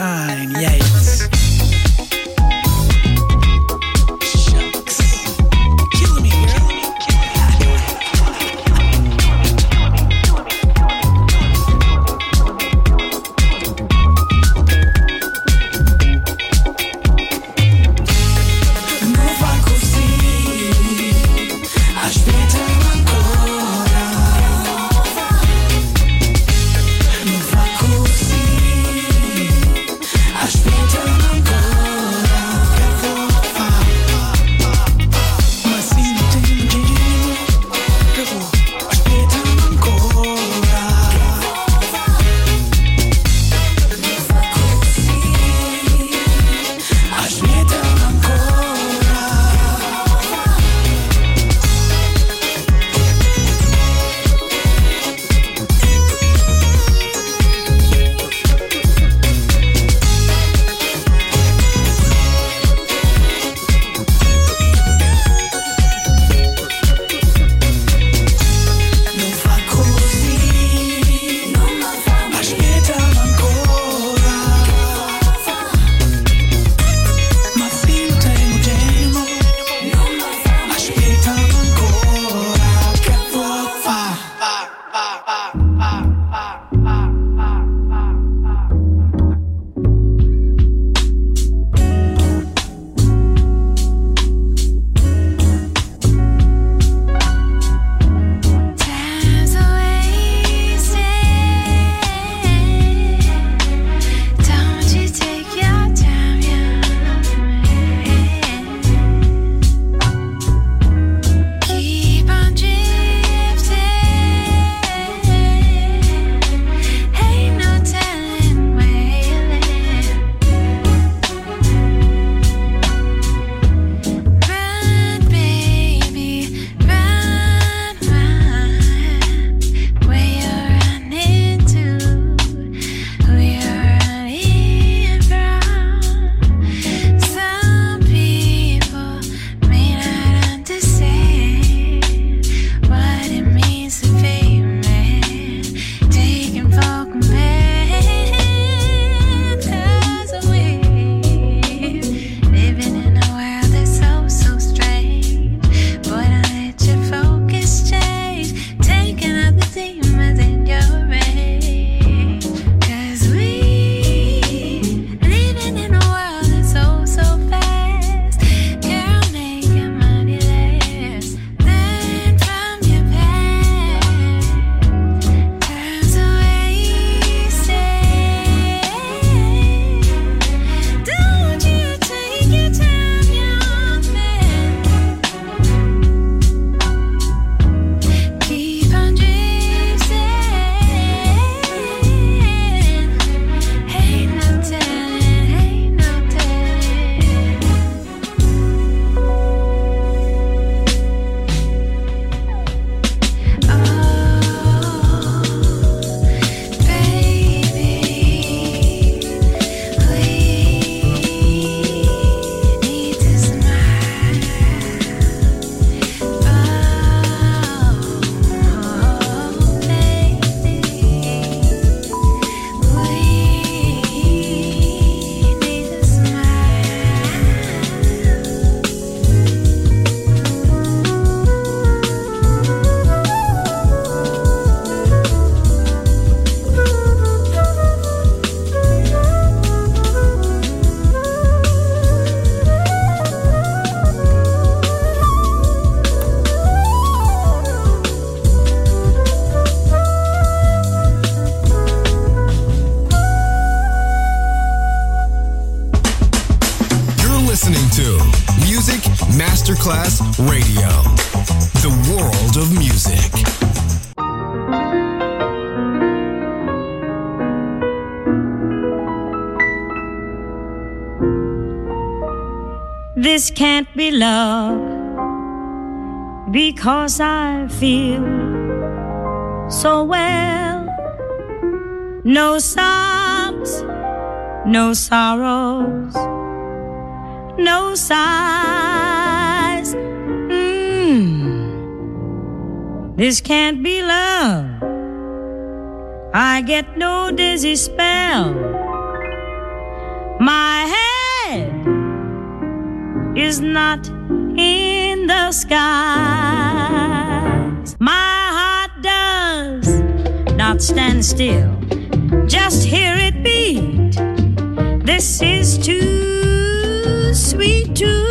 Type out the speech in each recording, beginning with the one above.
kind, yeah. because I feel so well. No sobs, no sorrows, no sighs. Mm, this can't be love. I get no dizzy spell. My head is not in the sky. My heart does not stand still. Just hear it beat. This is too sweet to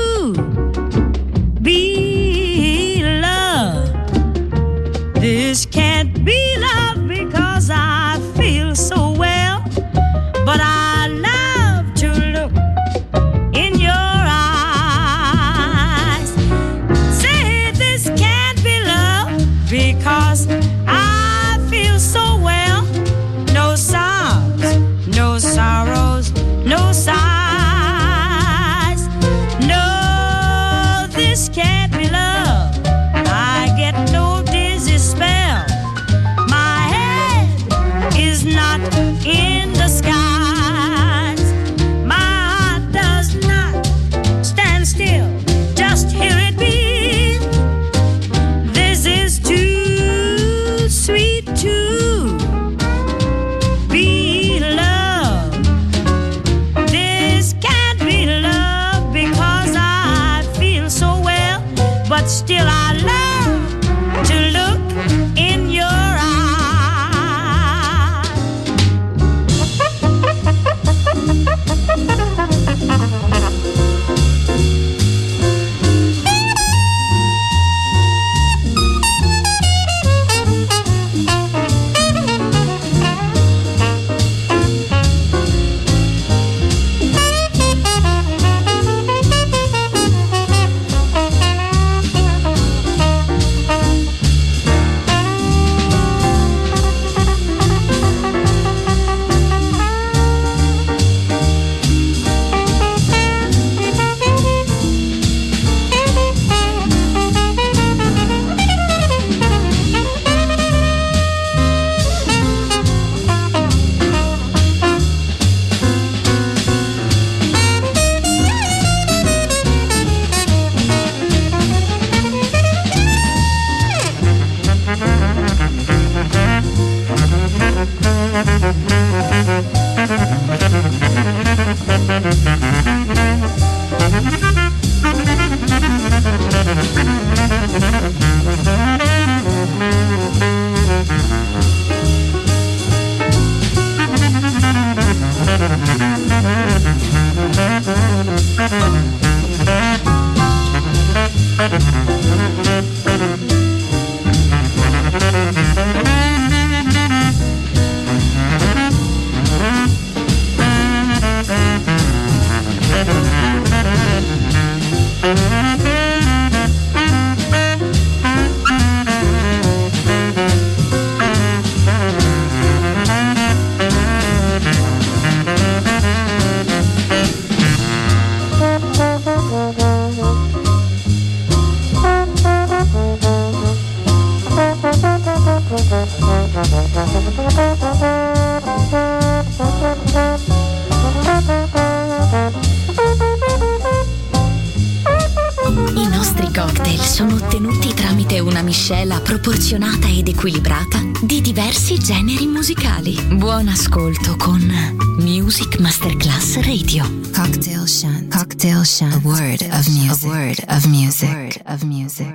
musicali. Buon ascolto con Music Masterclass Radio. Cocktail Shant. Cocktail Shant. A word of music. A word of music. A word of music.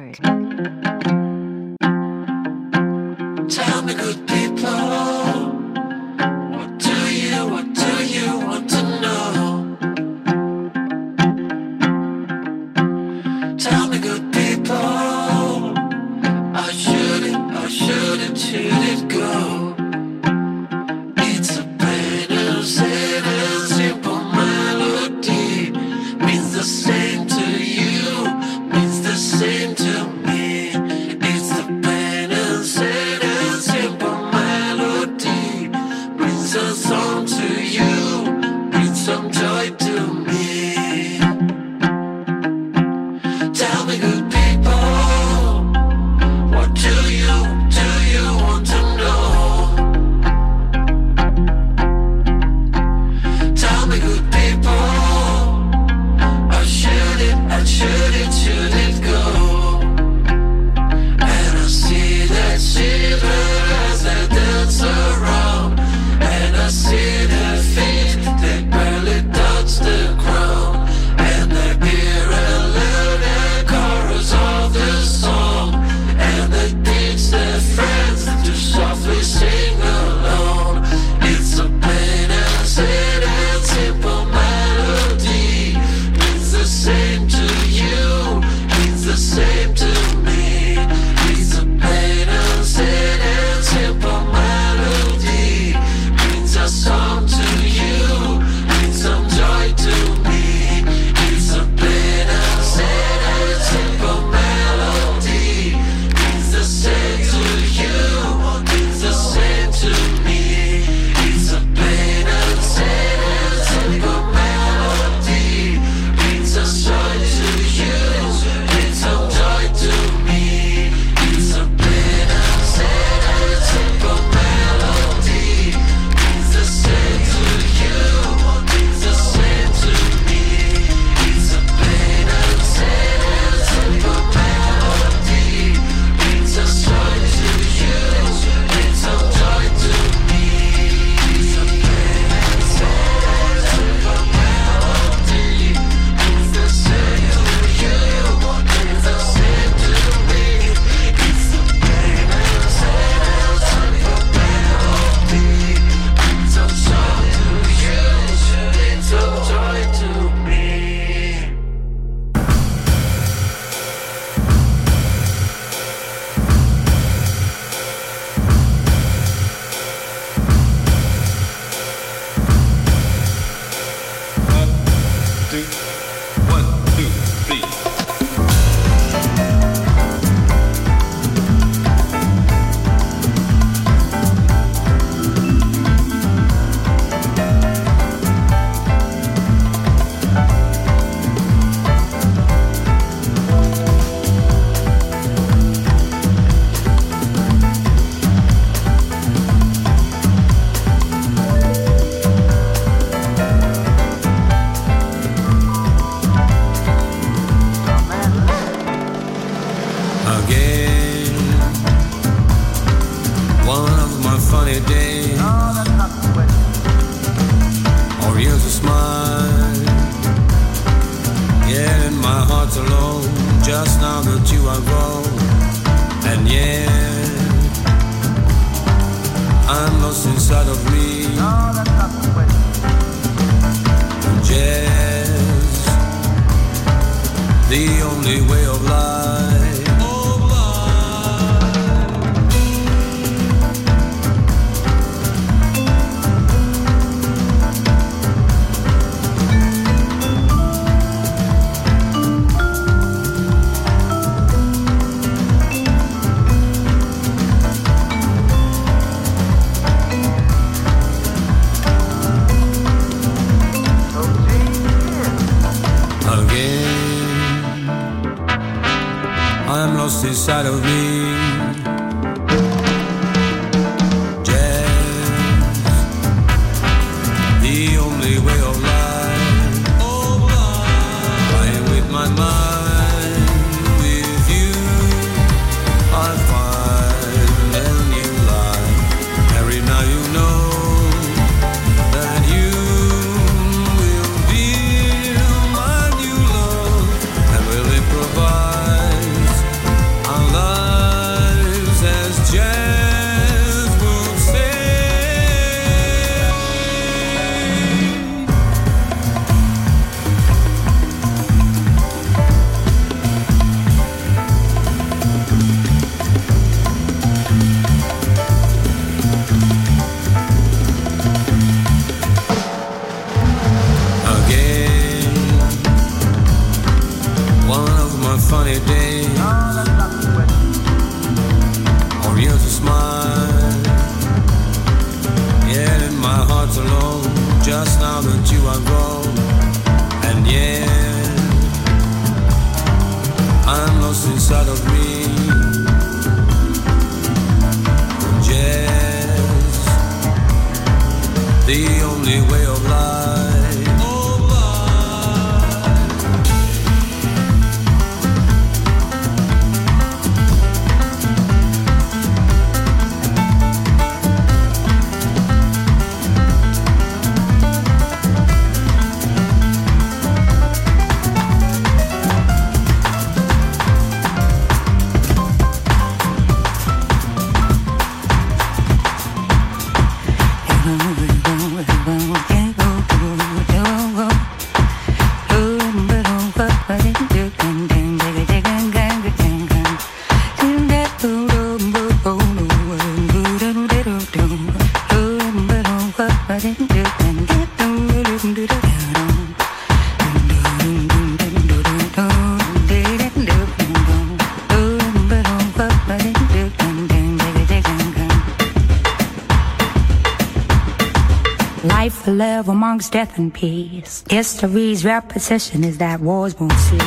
love amongst death and peace. History's repetition is that wars won't cease.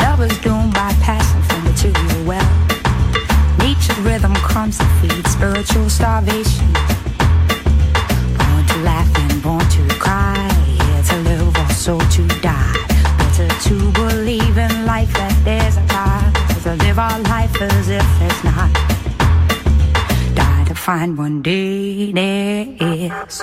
Love is doomed by passion for material wealth. Nature's rhythm comes to feed spiritual starvation. Born to laugh and born to cry, here to live or so to die. Better to believe in life that there's a God, to live our life as if it's not Die to find one day there is.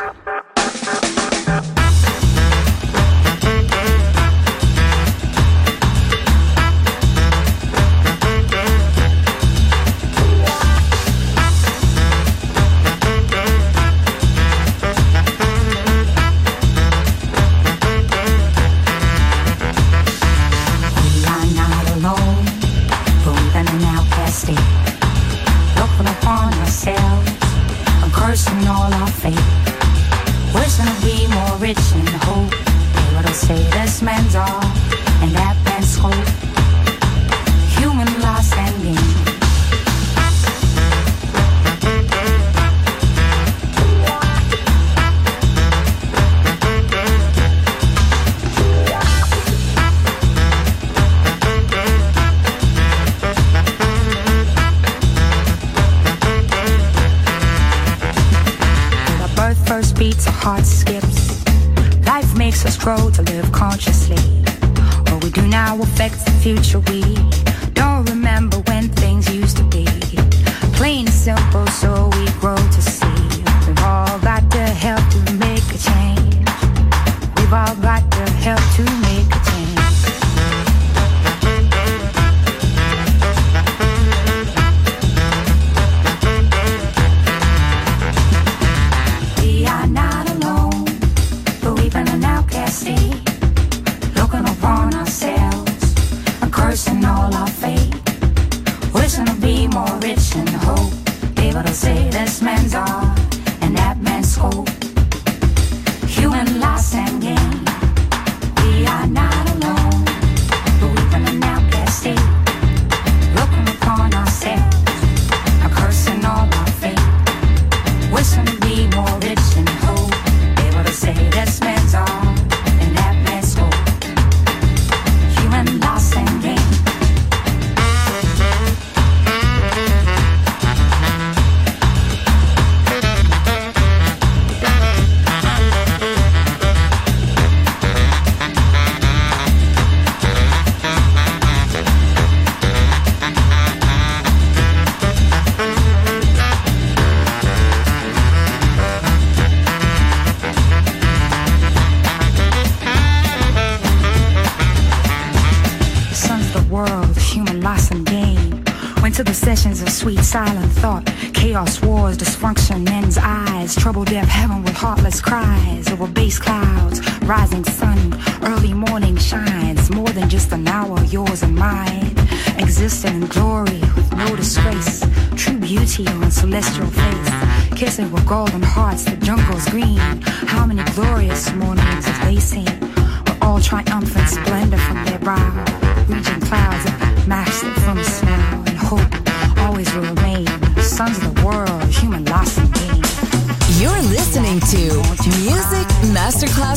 heartless cries over base clouds, rising sun, early morning shines, more than just an hour, yours and mine. Existing in glory with no disgrace, true beauty on celestial face, kissing with golden hearts, the jungle's green. How many glorious?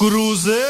Cruzeiro,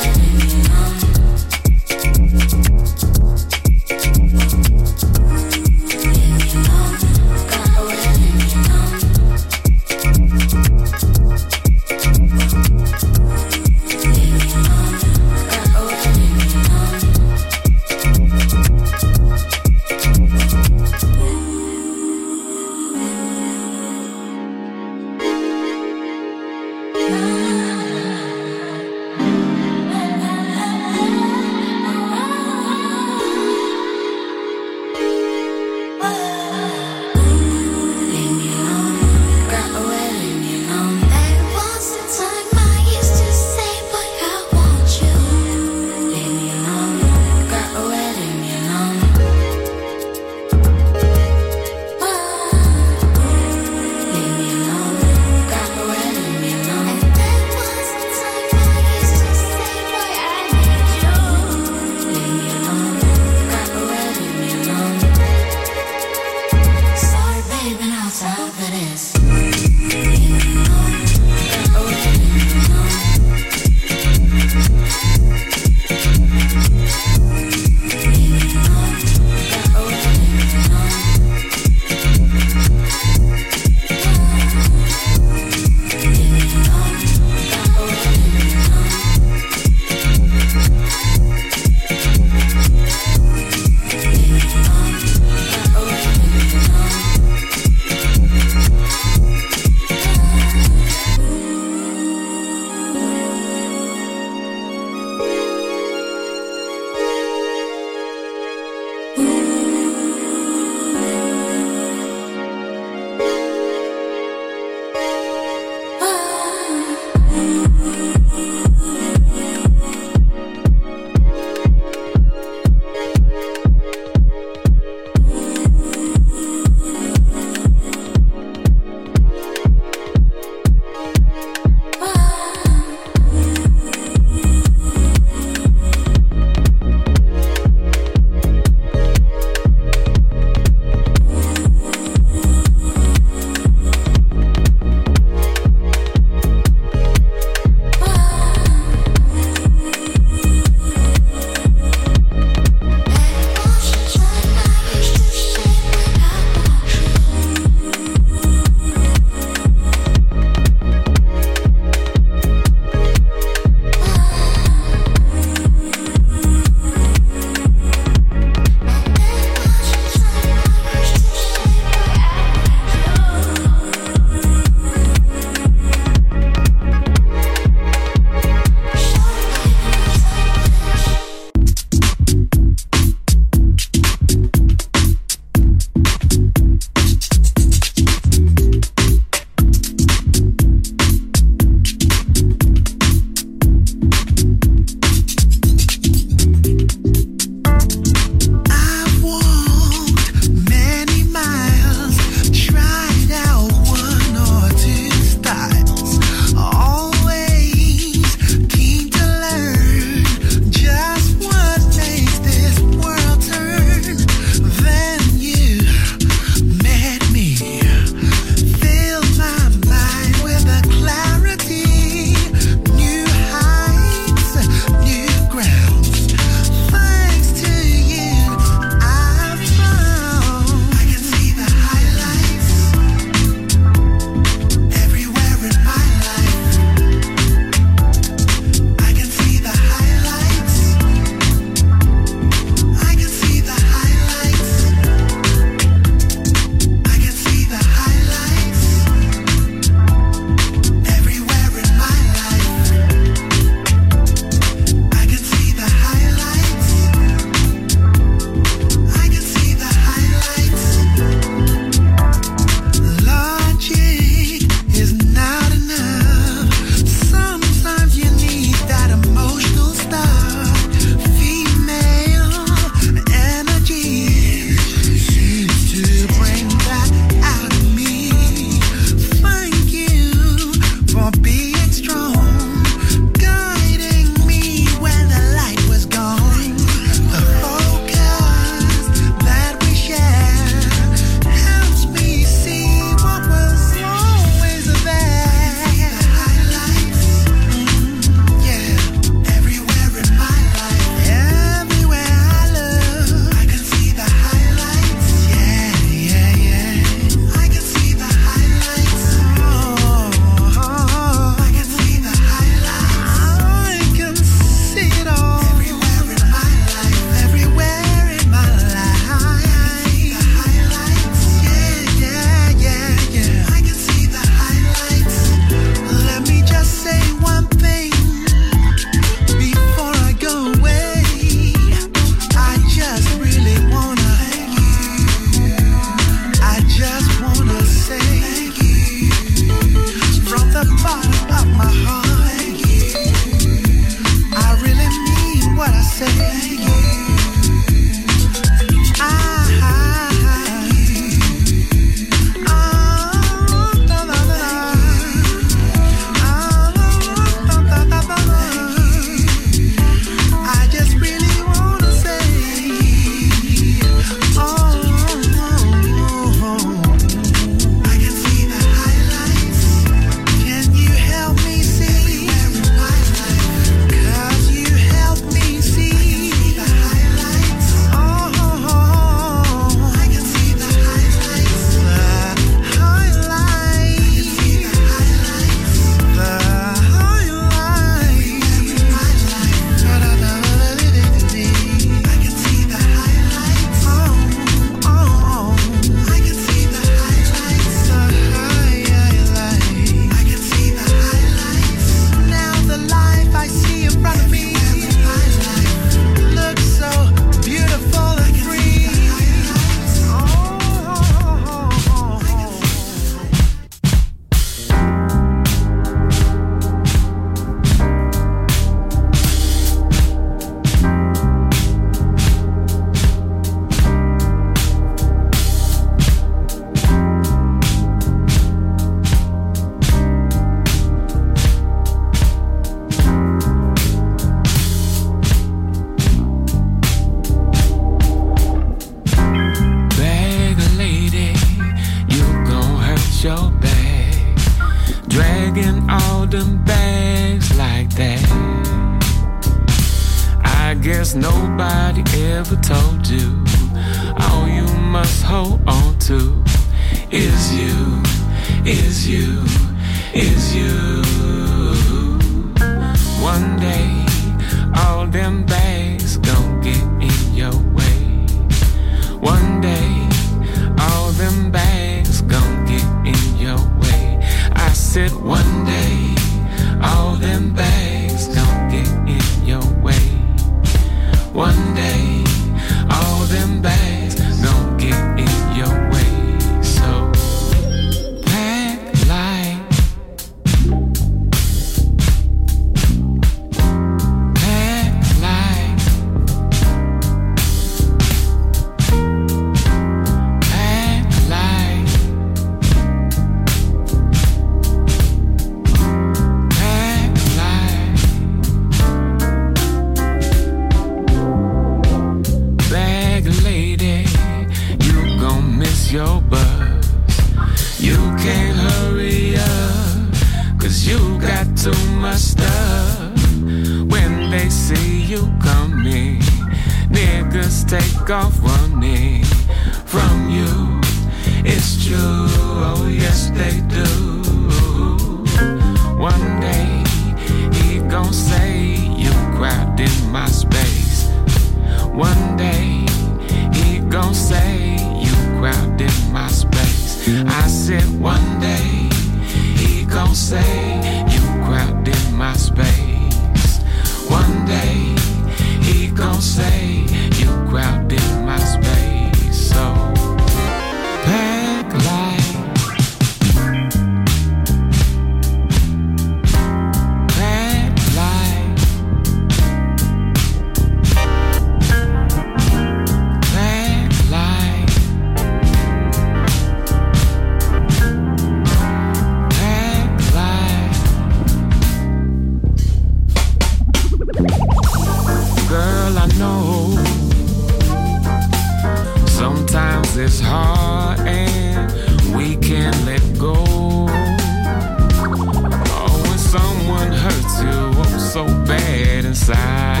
inside.